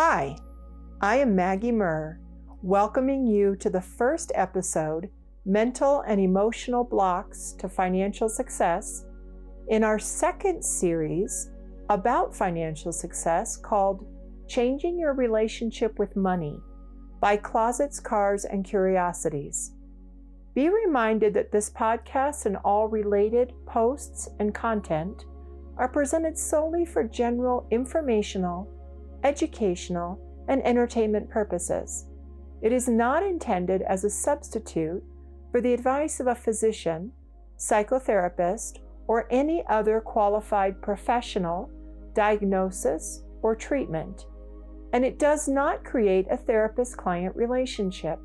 Hi, I am Maggie Murr, welcoming you to the first episode Mental and Emotional Blocks to Financial Success in our second series about financial success called Changing Your Relationship with Money by Closets, Cars, and Curiosities. Be reminded that this podcast and all related posts and content are presented solely for general informational, educational, and entertainment purposes. It is not intended as a substitute for the advice of a physician, psychotherapist, or any other qualified professional, diagnosis, or treatment, and it does not create a therapist client relationship.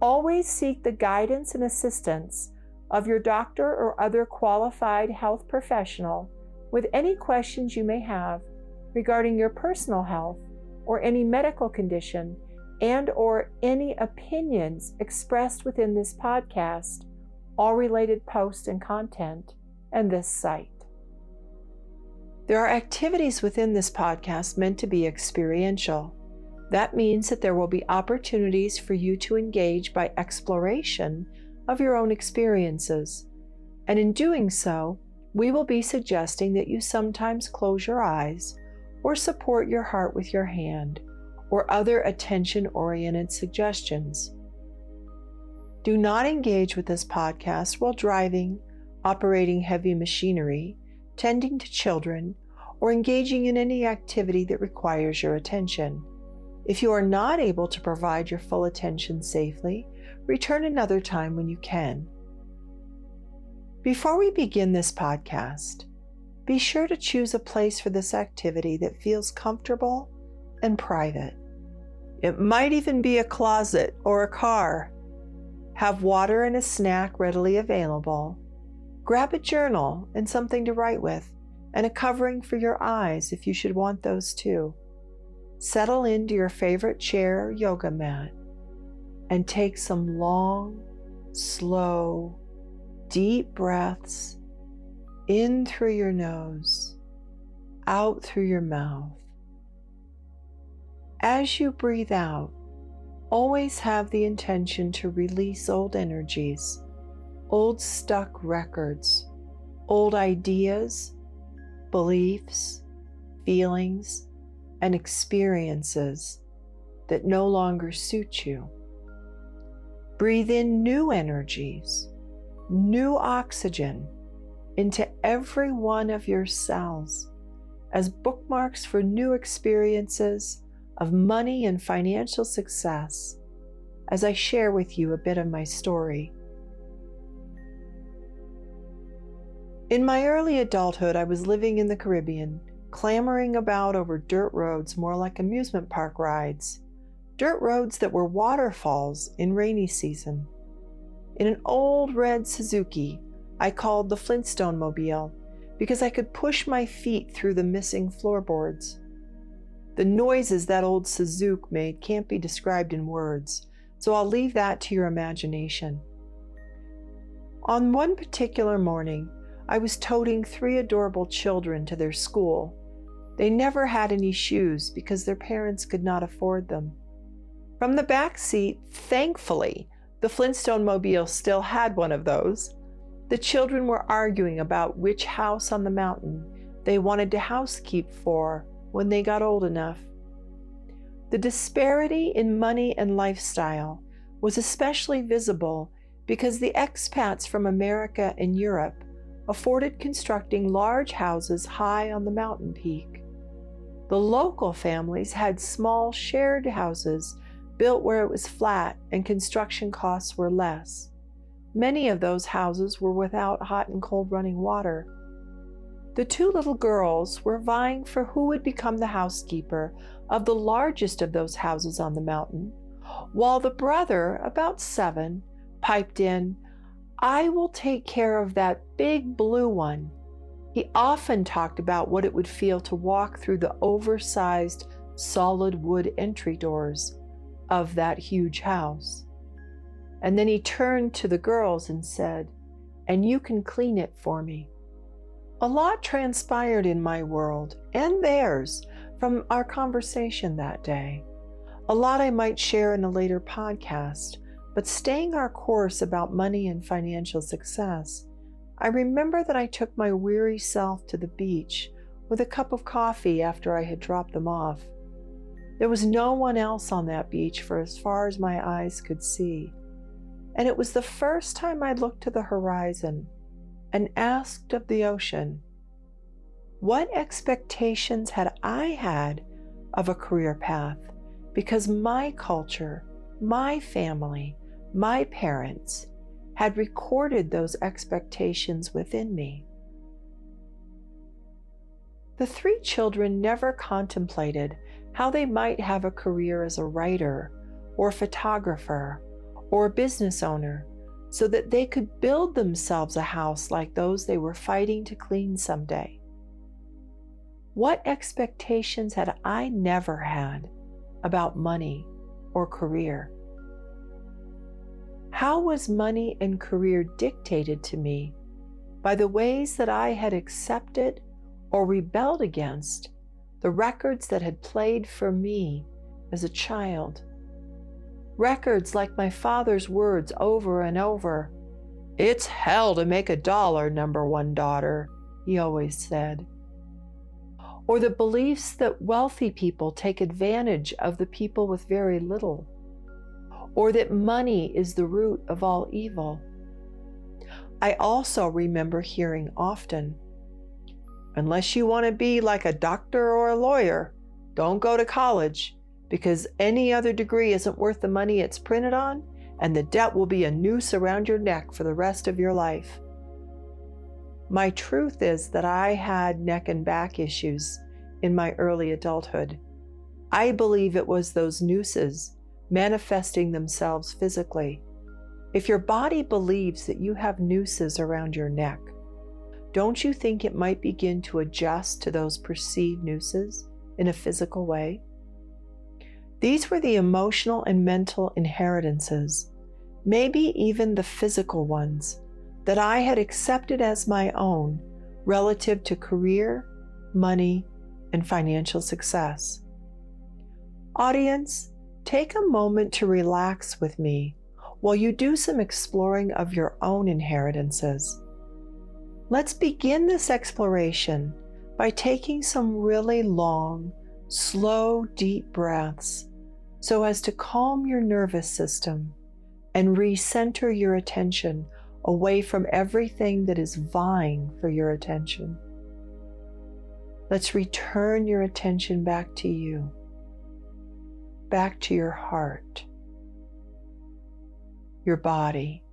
Always seek the guidance and assistance of your doctor or other qualified health professional with any questions you may have regarding your personal health or any medical condition and or any opinions expressed within this podcast, all related posts and content, and this site. There are activities within this podcast meant to be experiential. That means that there will be opportunities for you to engage by exploration of your own experiences. And in doing so, we will be suggesting that you sometimes close your eyes or support your heart with your hand or other attention oriented suggestions. Do not engage with this podcast while driving, operating heavy machinery, tending to children, or engaging in any activity that requires your attention. If you are not able to provide your full attention safely, return another time when you can. Before we begin this podcast, be sure to choose a place for this activity that feels comfortable and private. It might even be a closet or a car. Have water and a snack readily available. Grab a journal and something to write with, and a covering for your eyes if you should want those too. Settle into your favorite chair or yoga mat and take some long, slow, deep breaths in through your nose, out through your mouth. As you breathe out, always have the intention to release old energies, old stuck records, old ideas, beliefs, feelings, and experiences that no longer suit you. Breathe in new energies, new oxygen into every one of your cells as bookmarks for new experiences of money and financial success as I share with you a bit of my story. In my early adulthood, I was living in the Caribbean, clambering about over dirt roads more like amusement park rides, dirt roads that were waterfalls in rainy season. In an old red Suzuki, I called the Flintstone Mobile because I could push my feet through the missing floorboards. The noises that old Suzuki made can't be described in words, so I'll leave that to your imagination. On one particular morning, I was toting three adorable children to their school. They never had any shoes because their parents could not afford them. From the back seat, thankfully, the Flintstone Mobile still had one of those. The children were arguing about which house on the mountain they wanted to housekeep for when they got old enough. The disparity in money and lifestyle was especially visible because the expats from America and Europe afforded constructing large houses high on the mountain peak. The local families had small shared houses built where it was flat and construction costs were less. Many of those houses were without hot and cold running water the two little girls were vying for who would become the housekeeper of the largest of those houses on the mountain, while the brother, about seven, piped in, I will take care of that big blue one. He often talked about what it would feel to walk through the oversized solid wood entry doors of that huge house. And then he turned to the girls and said, And you can clean it for me. A lot transpired in my world and theirs from our conversation that day. A lot I might share in a later podcast, but staying our course about money and financial success, I remember that I took my weary self to the beach with a cup of coffee after I had dropped them off. There was no one else on that beach for as far as my eyes could see, and it was the first time I looked to the horizon and asked of the ocean, what expectations had I had of a career path? Because my culture, my family, my parents had recorded those expectations within me. The three children never contemplated how they might have a career as a writer or photographer or a business owner so that they could build themselves a house like those they were fighting to clean someday. What expectations had I never had about money or career? How was money and career dictated to me by the ways that I had accepted or rebelled against the records that had played for me as a child? Records like my father's words over and over. It's hell to make a dollar, number one daughter, he always said. Or the beliefs that wealthy people take advantage of the people with very little, or that money is the root of all evil. I also remember hearing often unless you want to be like a doctor or a lawyer, don't go to college because any other degree isn't worth the money it's printed on, and the debt will be a noose around your neck for the rest of your life. My truth is that I had neck and back issues in my early adulthood. I believe it was those nooses manifesting themselves physically. If your body believes that you have nooses around your neck, don't you think it might begin to adjust to those perceived nooses in a physical way? These were the emotional and mental inheritances, maybe even the physical ones, that I had accepted as my own relative to career, money, and financial success. Audience, take a moment to relax with me while you do some exploring of your own inheritances. Let's begin this exploration by taking some really long, slow, deep breaths so as to calm your nervous system and recenter your attention away from everything that is vying for your attention. Let's return your attention back to you, back to your heart, your body,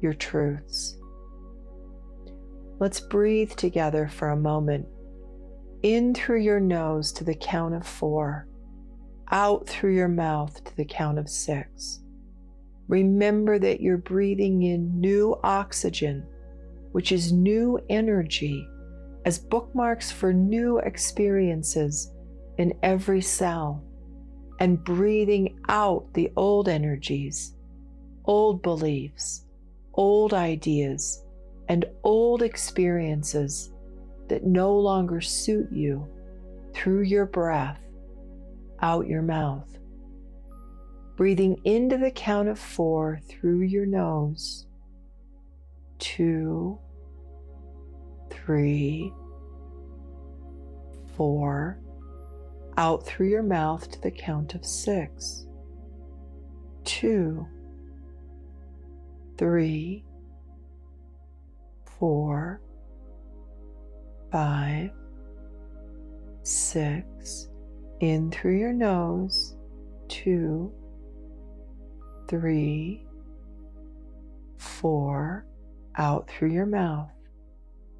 your truths. Let's breathe together for a moment. In through your nose to the count of four, out through your mouth to the count of six. Remember that you're breathing in new oxygen, which is new energy, as bookmarks for new experiences in every cell, and breathing out the old energies, old beliefs, old ideas, and old experiences that no longer suit you through your breath out your mouth breathing into the count of four through your nose. Two, three, four. Out through your mouth to the count of six. Two, three, four, five, six. In through your nose. Two, three, four, out through your mouth,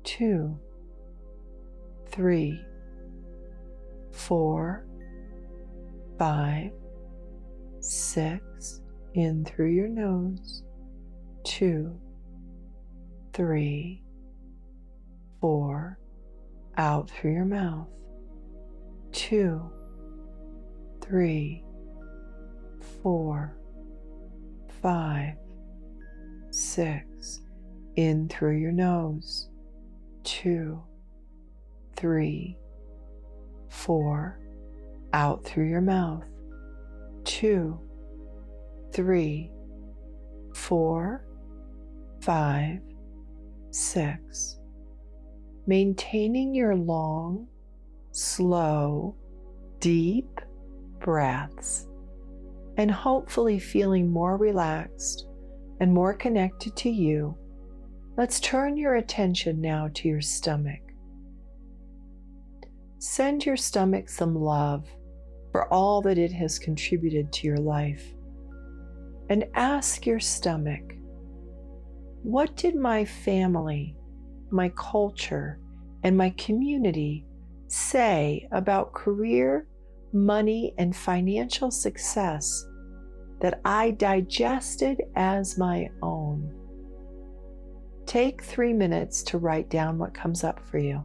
two, three, four, five, six, in through your nose, two, three, four, out through your mouth, two, three, four, five, six, in through your nose, two, three, four, out through your mouth, two, three, four, five, six. Maintaining your long, slow, deep breaths and hopefully feeling more relaxed and more connected to you, let's turn your attention now to your stomach. Send your stomach some love for all that it has contributed to your life. And ask your stomach, what did my family, my culture, and my community say about career money, and financial success that I digested as my own. Take three minutes to write down what comes up for you.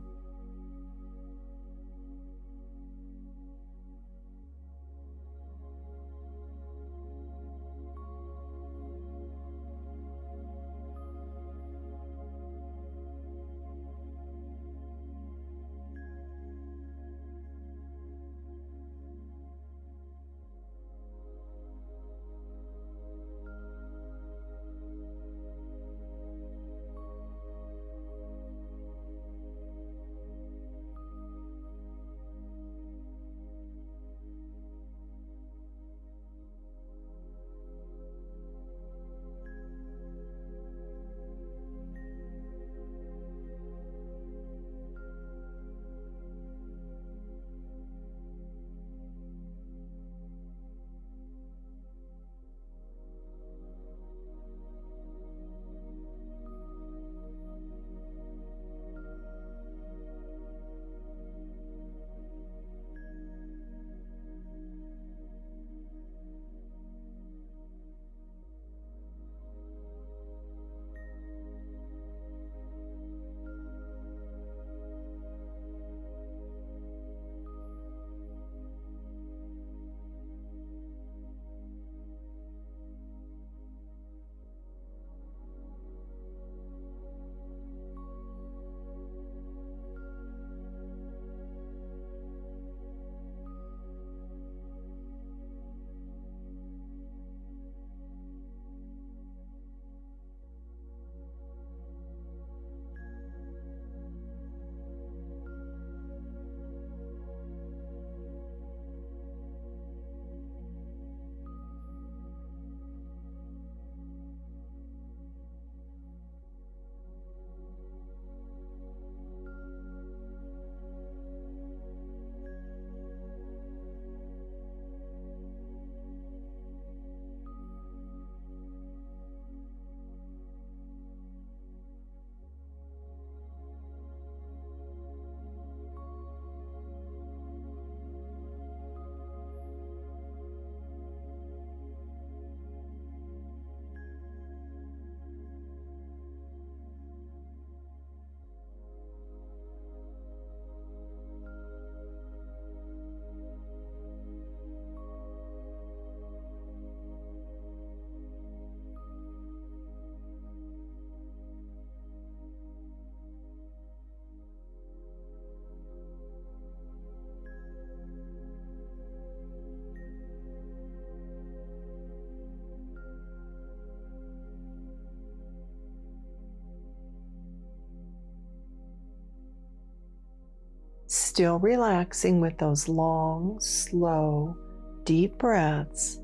Still relaxing with those long, slow, deep breaths.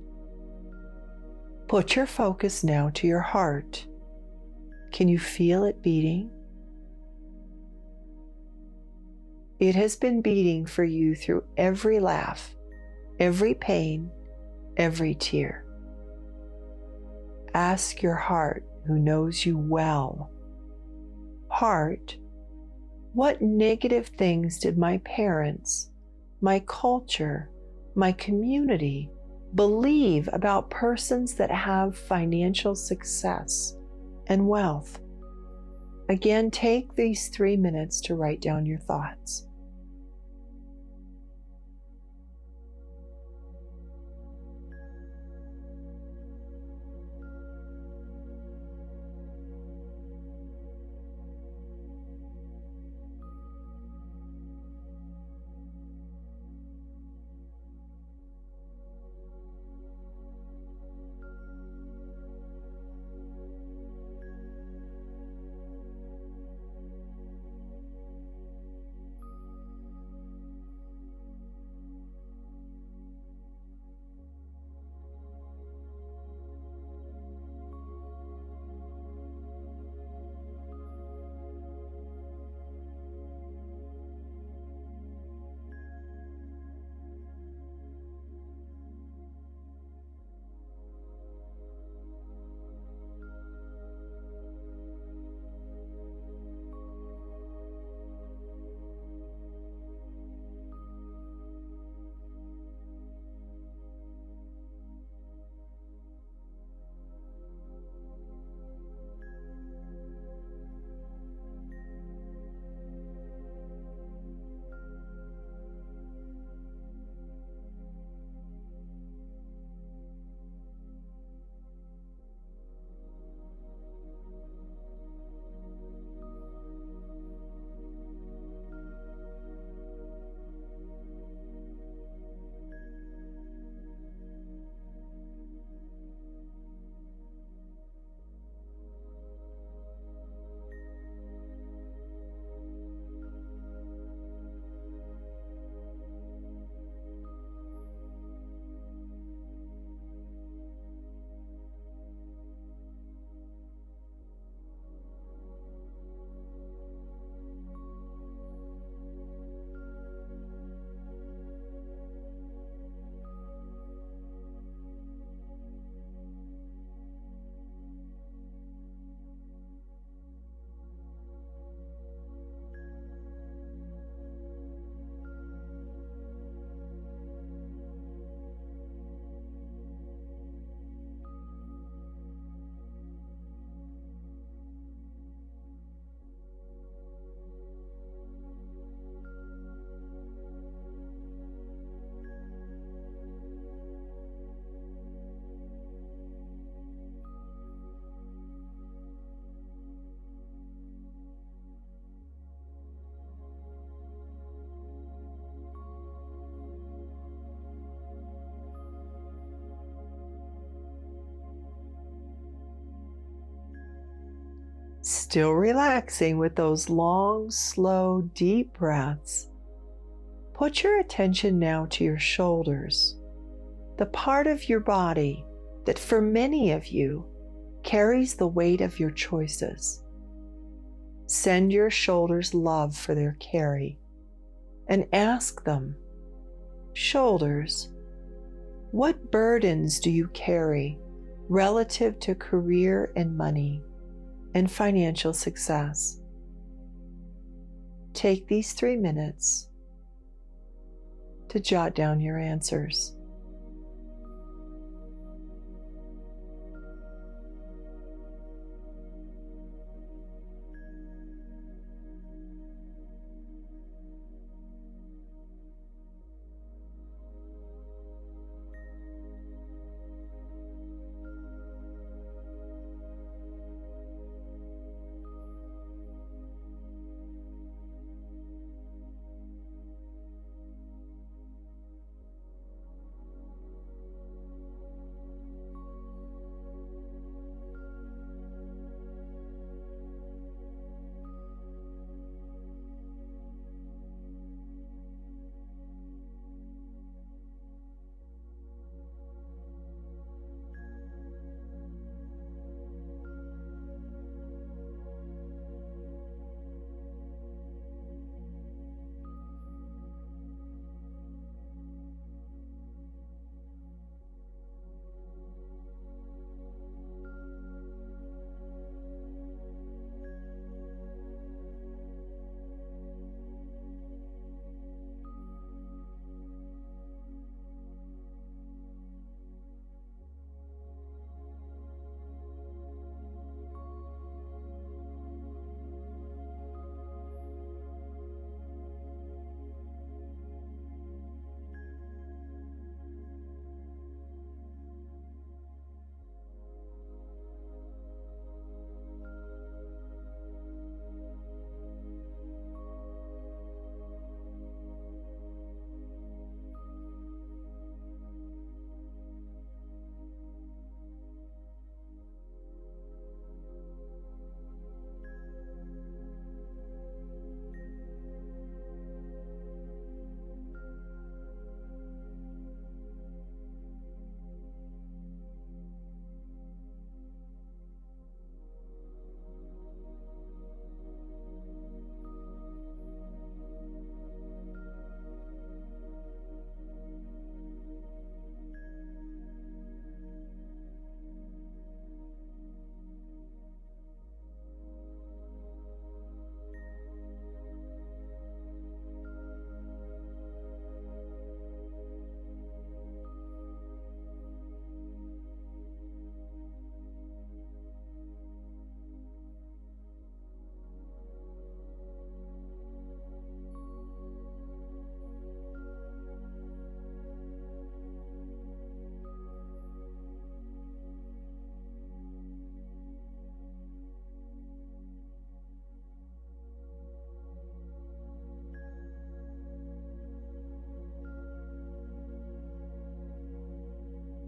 Put your focus now to your heart. Can you feel it beating? It has been beating for you through every laugh, every pain, every tear. Ask your heart, who knows you well. Heart, what negative things did my parents, my culture, my community believe about persons that have financial success and wealth? Again, take these three minutes to write down your thoughts. Still relaxing with those long, slow, deep breaths. Put your attention now to your shoulders, the part of your body that for many of you carries the weight of your choices. Send your shoulders love for their carry and ask them, Shoulders, what burdens do you carry relative to career and money? And financial success. Take these three minutes to jot down your answers.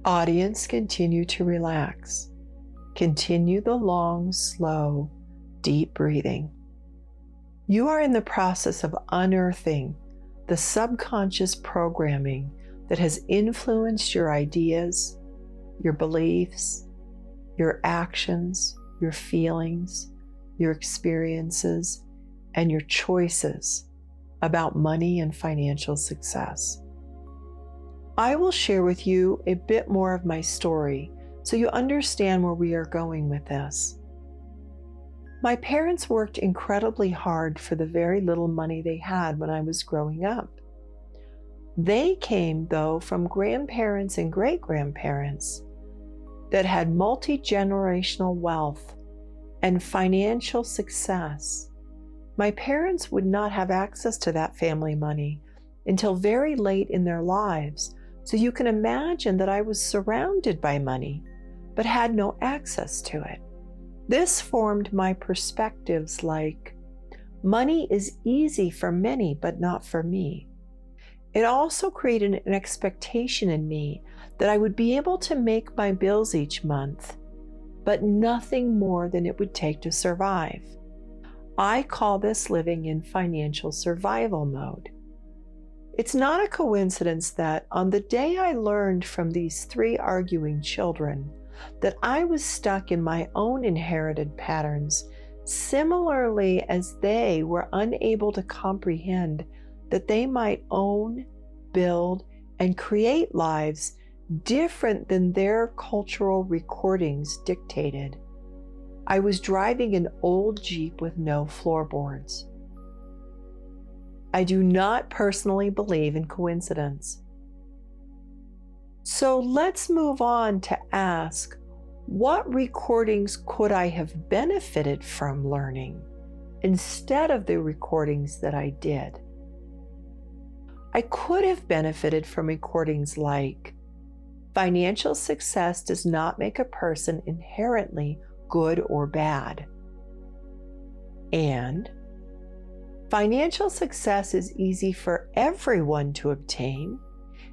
Audience, continue to relax. Continue the long, slow, deep breathing. You are in the process of unearthing the subconscious programming that has influenced your ideas, your beliefs, your actions, your feelings, your experiences, and your choices about money and financial success. I will share with you a bit more of my story so you understand where we are going with this. My parents worked incredibly hard for the very little money they had when I was growing up. They came, though, from grandparents and great grandparents that had multi generational wealth and financial success. My parents would not have access to that family money until very late in their lives so you can imagine that I was surrounded by money, but had no access to it. This formed my perspectives like money is easy for many, but not for me. It also created an expectation in me that I would be able to make my bills each month, but nothing more than it would take to survive. I call this living in financial survival mode. It's not a coincidence that on the day I learned from these three arguing children that I was stuck in my own inherited patterns, similarly as they were unable to comprehend that they might own, build, and create lives different than their cultural recordings dictated. I was driving an old Jeep with no floorboards. I do not personally believe in coincidence. So let's move on to ask what recordings could I have benefited from learning instead of the recordings that I did? I could have benefited from recordings like financial success does not make a person inherently good or bad. And financial success is easy for everyone to obtain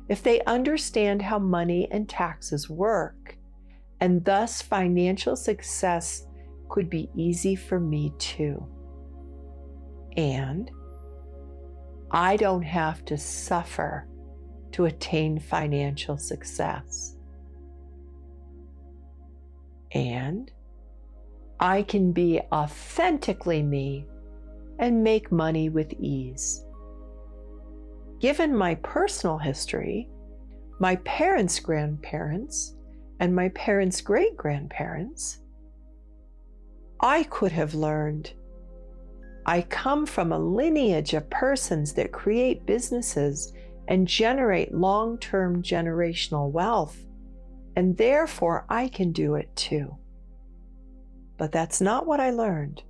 if they understand how money and taxes work, and thus financial success could be easy for me too. And I don't have to suffer to attain financial success. And I can be authentically me and make money with ease. Given my personal history, my parents' grandparents, and my parents' great grandparents, I could have learned. I come from a lineage of persons that create businesses and generate long term generational wealth, and therefore I can do it too. But that's not what I learned.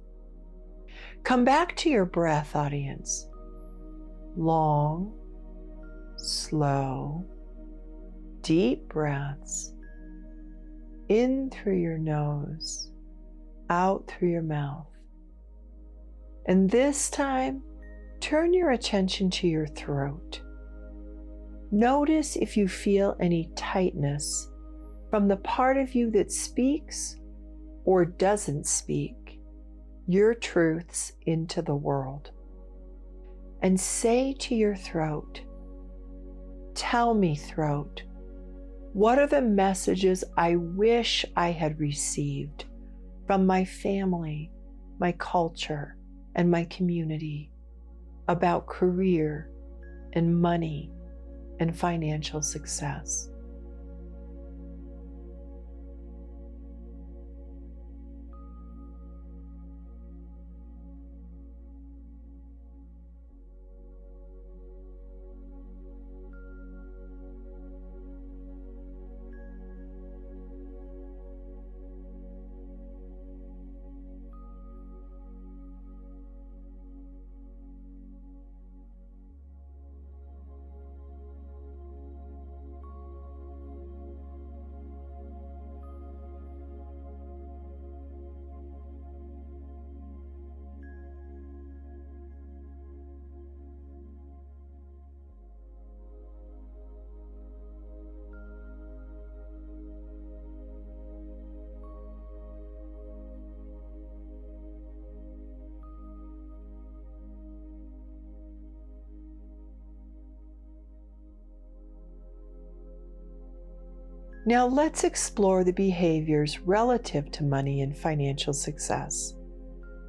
Come back to your breath, audience. Long, slow, deep breaths in through your nose, out through your mouth. And this time, turn your attention to your throat. Notice if you feel any tightness from the part of you that speaks or doesn't speak your truths into the world. And say to your throat, Tell me, throat, what are the messages I wish I had received from my family, my culture, and my community about career and money and financial success? Now let's explore the behaviors relative to money and financial success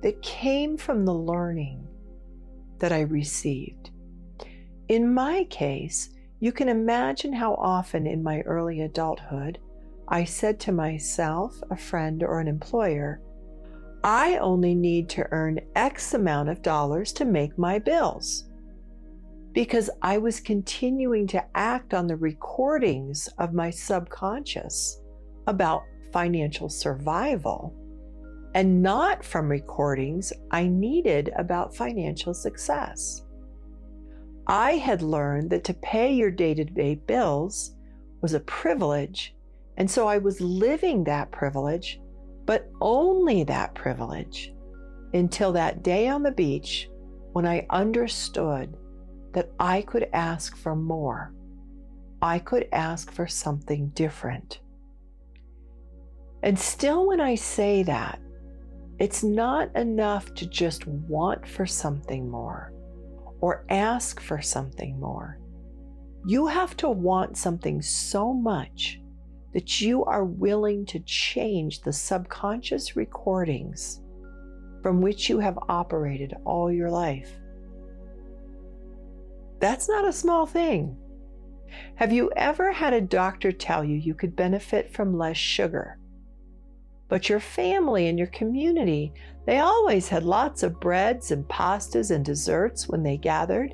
that came from the learning that I received. In my case, you can imagine how often in my early adulthood I said to myself, a friend, or an employer, I only need to earn X amount of dollars to make my bills because I was continuing to act on the recordings of my subconscious about financial survival and not from recordings I needed about financial success. I had learned that to pay your day to day bills was a privilege, and so I was living that privilege, but only that privilege, until that day on the beach when I understood that I could ask for more. I could ask for something different. And still, when I say that, it's not enough to just want for something more or ask for something more. You have to want something so much that you are willing to change the subconscious recordings from which you have operated all your life. That's not a small thing. Have you ever had a doctor tell you you could benefit from less sugar? But your family and your community, they always had lots of breads and pastas and desserts when they gathered.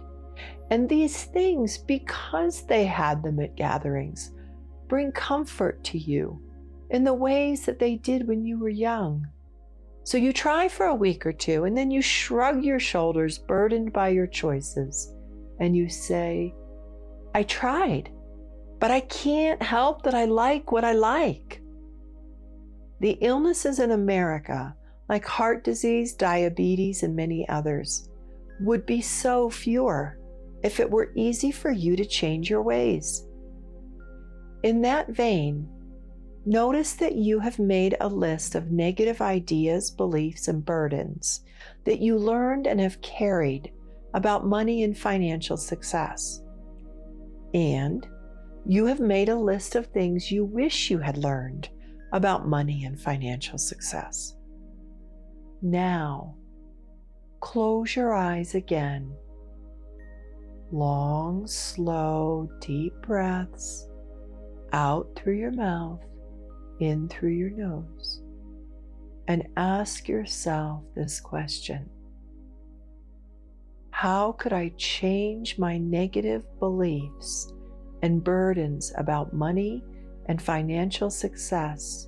And these things, because they had them at gatherings, bring comfort to you in the ways that they did when you were young. So you try for a week or two, and then you shrug your shoulders, burdened by your choices, and you say, I tried, but I can't help that I like what I like. The illnesses in America, like heart disease, diabetes, and many others, would be so fewer if it were easy for you to change your ways. In that vein, notice that you have made a list of negative ideas, beliefs, and burdens that you learned and have carried about money and financial success. And you have made a list of things you wish you had learned about money and financial success. Now, close your eyes again. Long, slow, deep breaths out through your mouth, in through your nose. And ask yourself this question how could I change my negative beliefs and burdens about money and financial success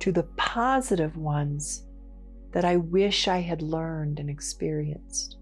to the positive ones that I wish I had learned and experienced?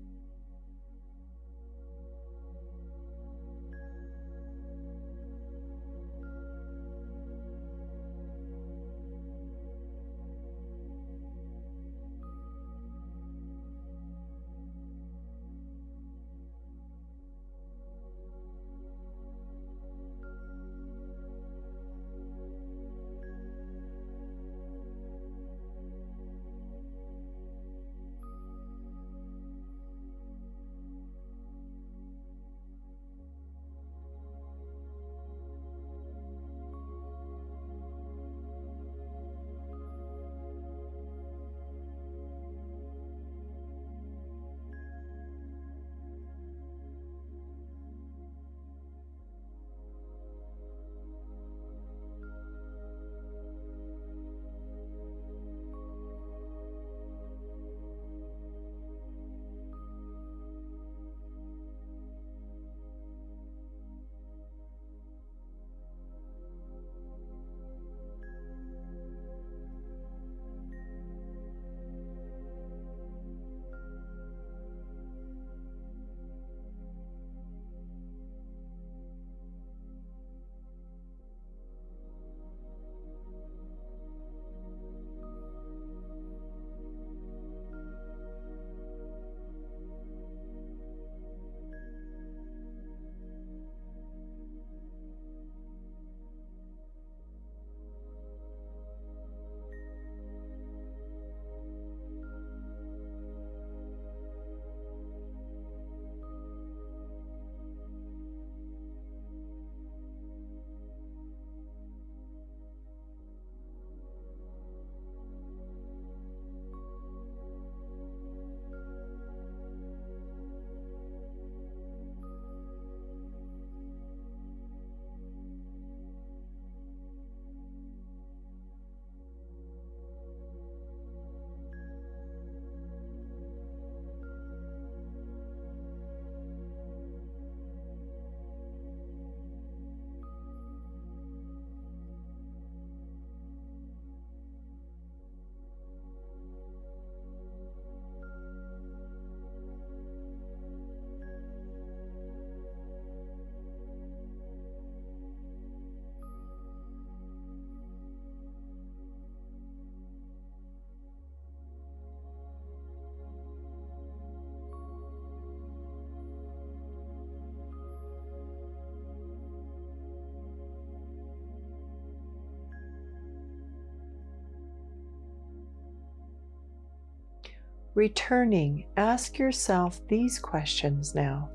Returning, ask yourself these questions now.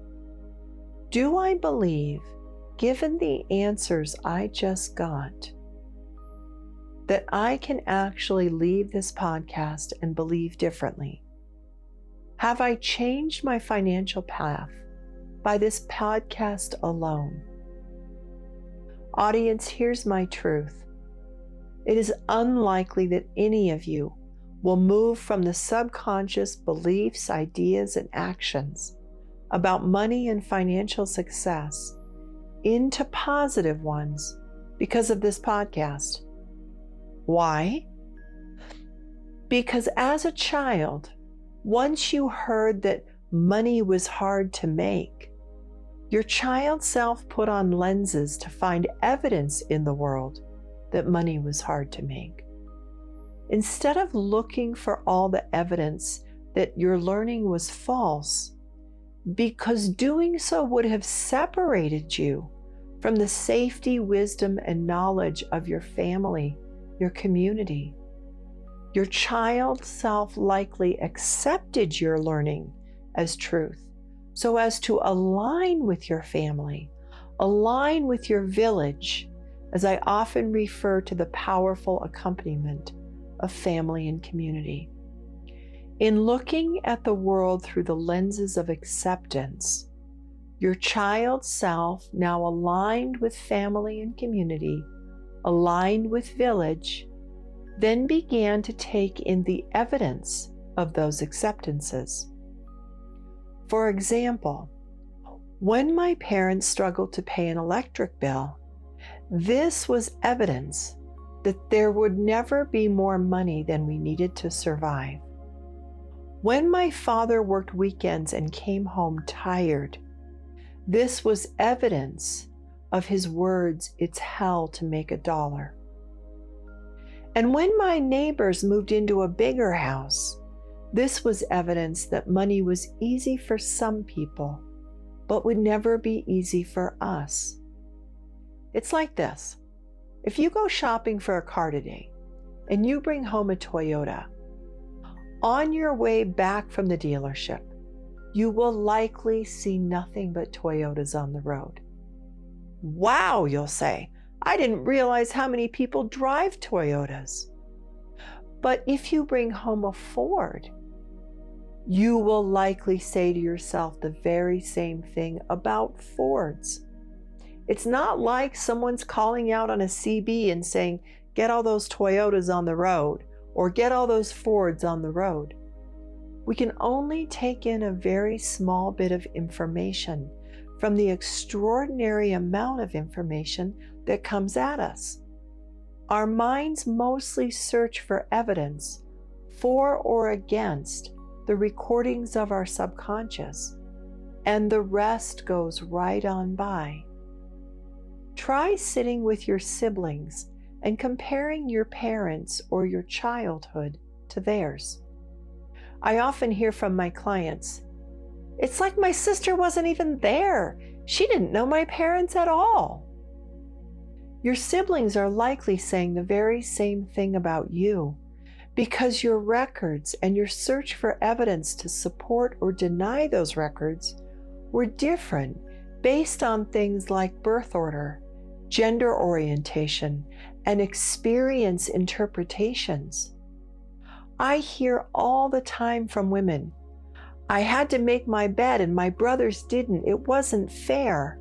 Do I believe, given the answers I just got, that I can actually leave this podcast and believe differently? Have I changed my financial path by this podcast alone? Audience, here's my truth. It is unlikely that any of you will move from the subconscious beliefs, ideas, and actions about money and financial success into positive ones because of this podcast. Why? Because as a child, once you heard that money was hard to make, your child self put on lenses to find evidence in the world that money was hard to make. Instead of looking for all the evidence that your learning was false, because doing so would have separated you from the safety, wisdom, and knowledge of your family, your community. Your child self likely accepted your learning as truth so as to align with your family, align with your village, as I often refer to the powerful accompaniment of family and community. In looking at the world through the lenses of acceptance, your child self, now aligned with family and community, aligned with village, then began to take in the evidence of those acceptances. For example, when my parents struggled to pay an electric bill, this was evidence that there would never be more money than we needed to survive. When my father worked weekends and came home tired, this was evidence of his words, It's hell to make a dollar. And when my neighbors moved into a bigger house, this was evidence that money was easy for some people, but would never be easy for us. It's like this if you go shopping for a car today and you bring home a Toyota, on your way back from the dealership, you will likely see nothing but Toyotas on the road. Wow, you'll say, I didn't realize how many people drive Toyotas. But if you bring home a Ford, you will likely say to yourself the very same thing about Fords. It's not like someone's calling out on a CB and saying, get all those Toyotas on the road or get all those Fords on the road. We can only take in a very small bit of information from the extraordinary amount of information that comes at us. Our minds mostly search for evidence for or against the recordings of our subconscious, and the rest goes right on by. Try sitting with your siblings and comparing your parents or your childhood to theirs. I often hear from my clients, it's like my sister wasn't even there. She didn't know my parents at all. Your siblings are likely saying the very same thing about you because your records and your search for evidence to support or deny those records were different based on things like birth order, gender orientation, and experience interpretations. I hear all the time from women I had to make my bed and my brothers didn't. It wasn't fair.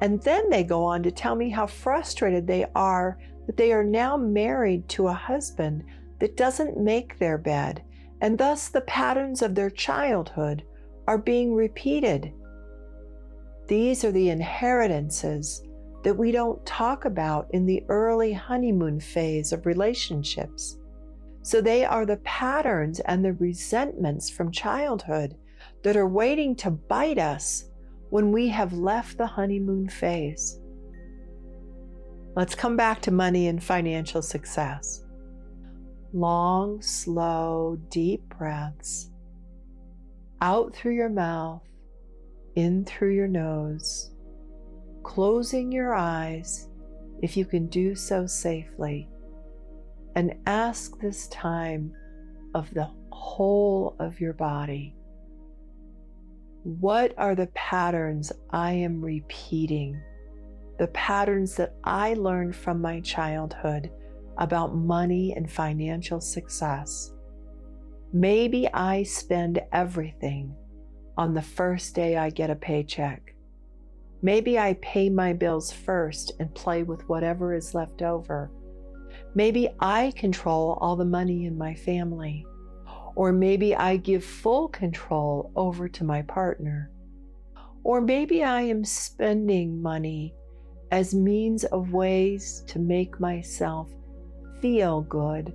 And then they go on to tell me how frustrated they are that they are now married to a husband that doesn't make their bed, and thus the patterns of their childhood are being repeated. These are the inheritances that we don't talk about in the early honeymoon phase of relationships. So they are the patterns and the resentments from childhood that are waiting to bite us when we have left the honeymoon phase. Let's come back to money and financial success. Long, slow, deep breaths out through your mouth, in through your nose closing your eyes if you can do so safely, and ask this time of the whole of your body. What are the patterns I am repeating? The patterns that I learned from my childhood about money and financial success. Maybe I spend everything on the first day I get a paycheck. Maybe I pay my bills first and play with whatever is left over. Maybe I control all the money in my family. Or maybe I give full control over to my partner. Or maybe I am spending money as means of ways to make myself feel good,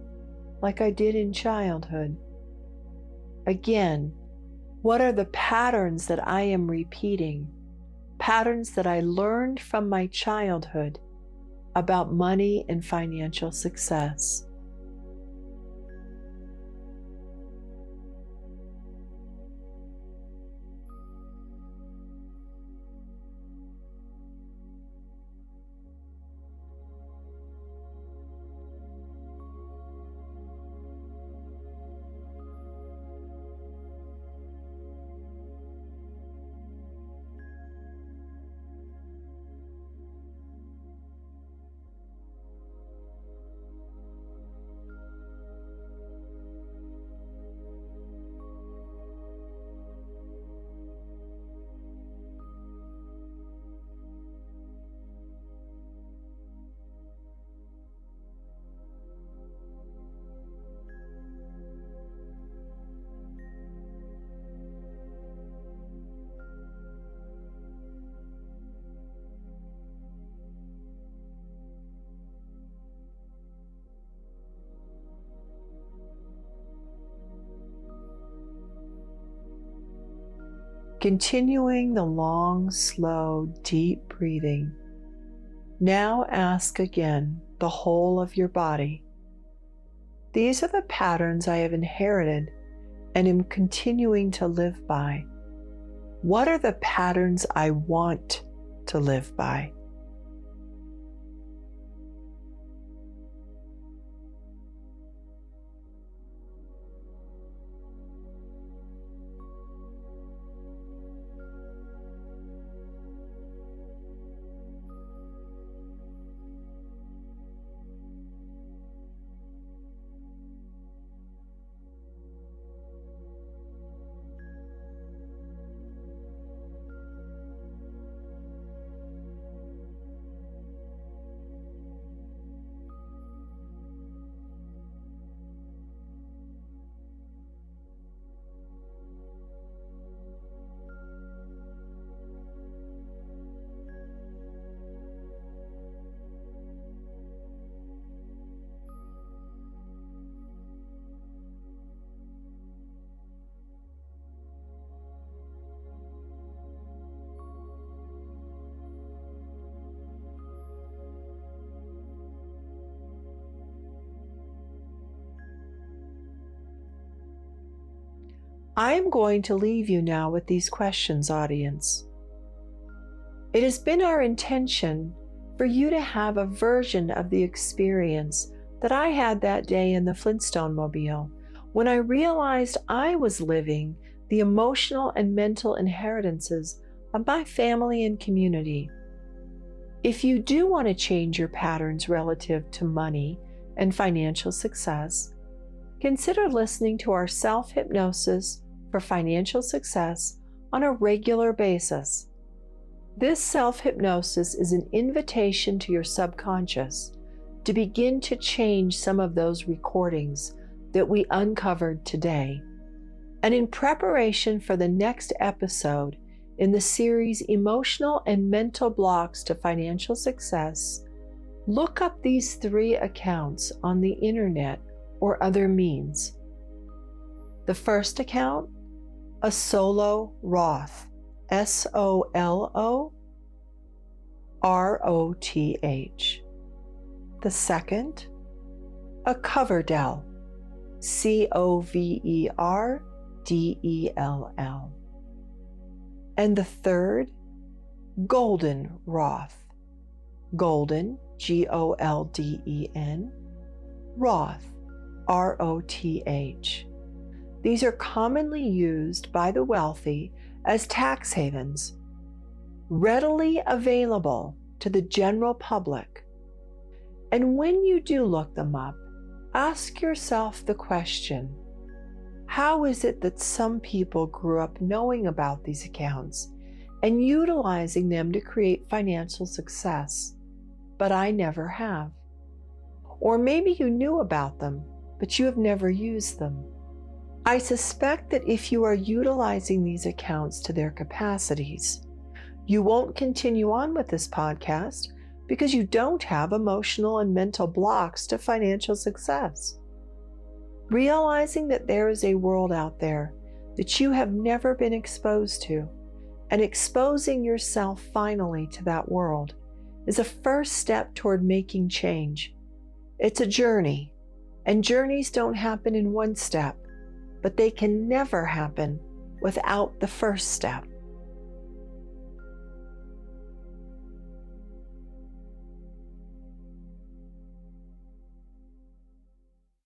like I did in childhood. Again, what are the patterns that I am repeating? Patterns that I learned from my childhood about money and financial success. Continuing the long, slow, deep breathing. Now ask again the whole of your body. These are the patterns I have inherited and am continuing to live by. What are the patterns I want to live by? I am going to leave you now with these questions, audience. It has been our intention for you to have a version of the experience that I had that day in the Flintstone Mobile when I realized I was living the emotional and mental inheritances of my family and community. If you do want to change your patterns relative to money and financial success, consider listening to our self hypnosis for financial success on a regular basis. This self hypnosis is an invitation to your subconscious to begin to change some of those recordings that we uncovered today. And in preparation for the next episode in the series Emotional and Mental Blocks to Financial Success, look up these three accounts on the internet or other means. The first account a solo Roth, S O L O R O T H. The second, a Coverdell, C O V E R D E L L. And the third, Golden Roth, Golden, G O L D E N, Roth, R O T H. These are commonly used by the wealthy as tax havens, readily available to the general public. And when you do look them up, ask yourself the question how is it that some people grew up knowing about these accounts and utilizing them to create financial success, but I never have? Or maybe you knew about them, but you have never used them. I suspect that if you are utilizing these accounts to their capacities, you won't continue on with this podcast because you don't have emotional and mental blocks to financial success realizing that there is a world out there that you have never been exposed to, and exposing yourself finally to that world is a first step toward making change. It's a journey, and journeys don't happen in one step, but they can never happen without the first step.